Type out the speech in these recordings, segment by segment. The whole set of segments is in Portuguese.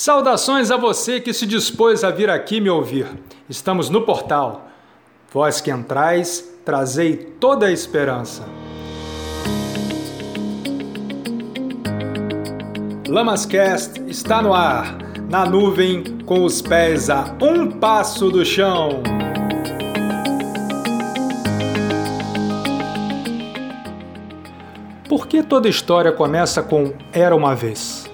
Saudações a você que se dispôs a vir aqui me ouvir. Estamos no portal. Vós que entrais, trazei toda a esperança. Lamascast está no ar, na nuvem, com os pés a um passo do chão. Por que toda história começa com Era uma vez?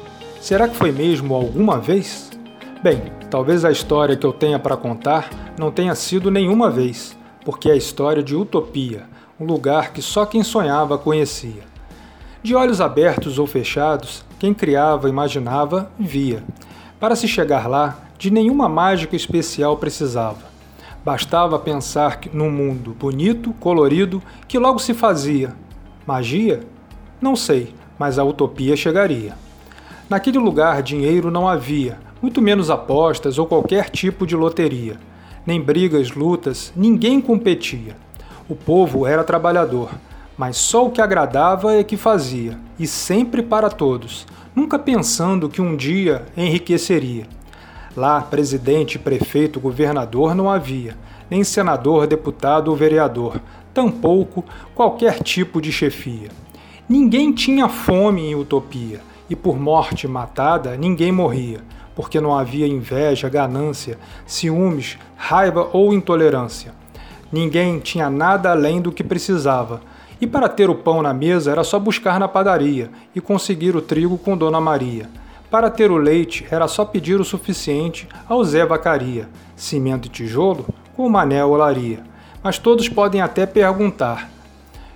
Será que foi mesmo alguma vez? Bem, talvez a história que eu tenha para contar não tenha sido nenhuma vez, porque é a história de Utopia, um lugar que só quem sonhava conhecia. De olhos abertos ou fechados, quem criava, imaginava, via. Para se chegar lá, de nenhuma mágica especial precisava. Bastava pensar num mundo bonito, colorido, que logo se fazia. Magia? Não sei, mas a utopia chegaria. Naquele lugar, dinheiro não havia, muito menos apostas ou qualquer tipo de loteria. Nem brigas, lutas, ninguém competia. O povo era trabalhador, mas só o que agradava é que fazia, e sempre para todos, nunca pensando que um dia enriqueceria. Lá, presidente, prefeito, governador não havia, nem senador, deputado ou vereador, tampouco qualquer tipo de chefia. Ninguém tinha fome em utopia e por morte matada ninguém morria, porque não havia inveja, ganância, ciúmes, raiva ou intolerância. Ninguém tinha nada além do que precisava, e para ter o pão na mesa era só buscar na padaria e conseguir o trigo com Dona Maria. Para ter o leite era só pedir o suficiente ao Zé Vacaria, cimento e tijolo com Mané Olaria. Mas todos podem até perguntar: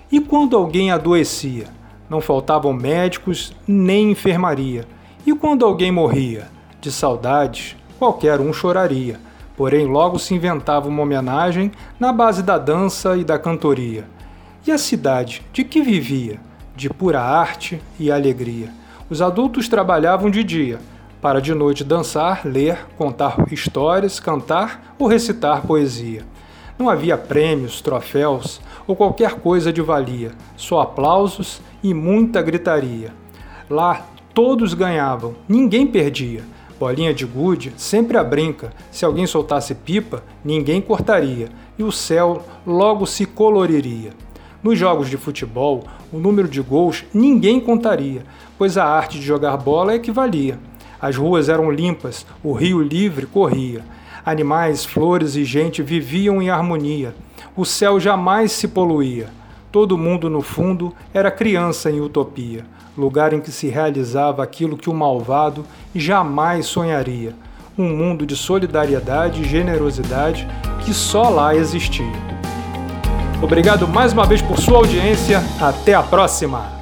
e quando alguém adoecia? Não faltavam médicos nem enfermaria. E quando alguém morria? De saudades, qualquer um choraria. Porém, logo se inventava uma homenagem na base da dança e da cantoria. E a cidade, de que vivia? De pura arte e alegria. Os adultos trabalhavam de dia, para de noite dançar, ler, contar histórias, cantar ou recitar poesia. Não havia prêmios, troféus ou qualquer coisa de valia, só aplausos e muita gritaria. Lá todos ganhavam, ninguém perdia. Bolinha de gude sempre a brinca, se alguém soltasse pipa, ninguém cortaria, e o céu logo se coloriria. Nos jogos de futebol, o número de gols ninguém contaria, pois a arte de jogar bola equivalia. As ruas eram limpas, o rio livre corria. Animais, flores e gente viviam em harmonia. O céu jamais se poluía. Todo mundo, no fundo, era criança em utopia, lugar em que se realizava aquilo que o malvado jamais sonharia. Um mundo de solidariedade e generosidade que só lá existia. Obrigado mais uma vez por sua audiência. Até a próxima!